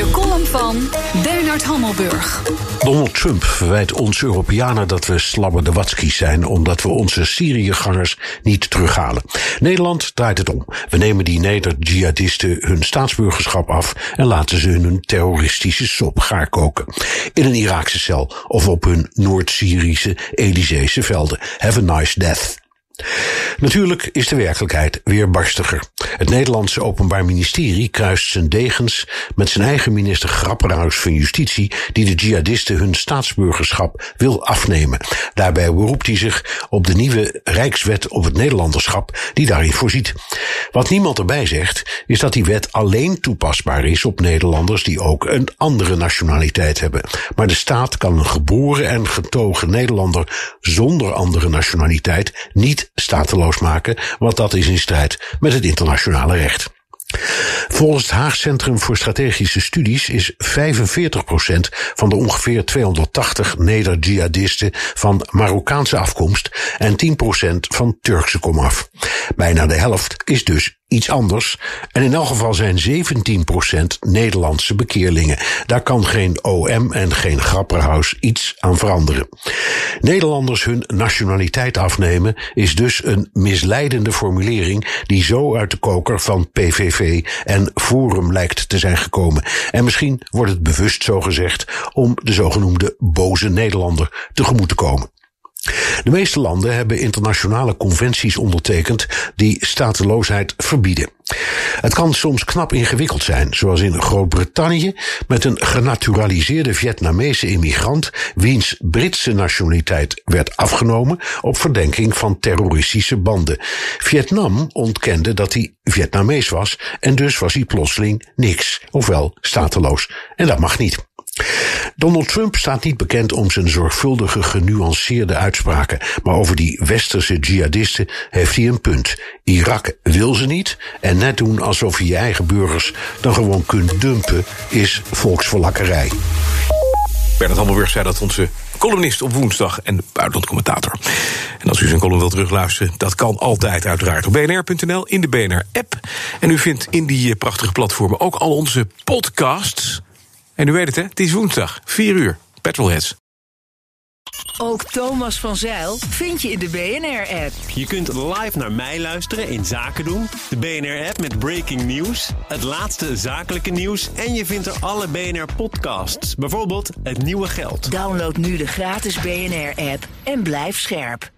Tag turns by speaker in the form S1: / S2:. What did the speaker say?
S1: De column van Bernard Hammelburg.
S2: Donald Trump verwijt ons Europeanen dat we slabberdewatzkies zijn omdat we onze Syriëgangers niet terughalen. Nederland draait het om. We nemen die neder-jihadisten hun staatsburgerschap af en laten ze hun terroristische sop gaar koken. In een Iraakse cel of op hun Noord-Syrische Elyseese velden. Have a nice death. Natuurlijk is de werkelijkheid weer barstiger. Het Nederlandse Openbaar Ministerie kruist zijn degens met zijn eigen minister Grapperhaus van Justitie, die de jihadisten hun staatsburgerschap wil afnemen. Daarbij beroept hij zich op de nieuwe Rijkswet op het Nederlanderschap, die daarin voorziet. Wat niemand erbij zegt, is dat die wet alleen toepasbaar is op Nederlanders die ook een andere nationaliteit hebben. Maar de staat kan een geboren en getogen Nederlander zonder andere nationaliteit niet stateloos maken, want dat is in strijd met het internationale recht. Volgens het Haag Centrum voor Strategische Studies is 45% van de ongeveer 280 neder-jihadisten van Marokkaanse afkomst en 10% van Turkse komaf. Bijna de helft is dus iets anders. En in elk geval zijn 17% Nederlandse bekeerlingen. Daar kan geen OM en geen Grapperhaus iets aan veranderen. Nederlanders hun nationaliteit afnemen is dus een misleidende formulering die zo uit de koker van PVV en Forum lijkt te zijn gekomen. En misschien wordt het bewust zo gezegd om de zogenoemde boze Nederlander tegemoet te komen. De meeste landen hebben internationale conventies ondertekend die stateloosheid verbieden. Het kan soms knap ingewikkeld zijn, zoals in Groot-Brittannië met een genaturaliseerde Vietnamese immigrant wiens Britse nationaliteit werd afgenomen op verdenking van terroristische banden. Vietnam ontkende dat hij Vietnamees was en dus was hij plotseling niks, ofwel stateloos. En dat mag niet. Donald Trump staat niet bekend om zijn zorgvuldige, genuanceerde uitspraken, maar over die westerse jihadisten heeft hij een punt. Irak wil ze niet en net doen alsof je je eigen burgers dan gewoon kunt dumpen is volksverlakkerij.
S3: Bernard Hammelburg zei dat onze columnist op woensdag en buitenlandcommentator. En als u zijn column wilt terugluisteren, dat kan altijd uiteraard op bnr.nl in de BNR-app. En u vindt in die prachtige platformen ook al onze podcasts. En u weet het, hè? Het is woensdag, 4 uur. Petrolheads.
S1: Ook Thomas van Zeil vind je in de BNR-app.
S4: Je kunt live naar mij luisteren in Zaken doen. De BNR-app met breaking news, het laatste zakelijke nieuws... en je vindt er alle BNR-podcasts, bijvoorbeeld Het Nieuwe Geld.
S1: Download nu de gratis BNR-app en blijf scherp.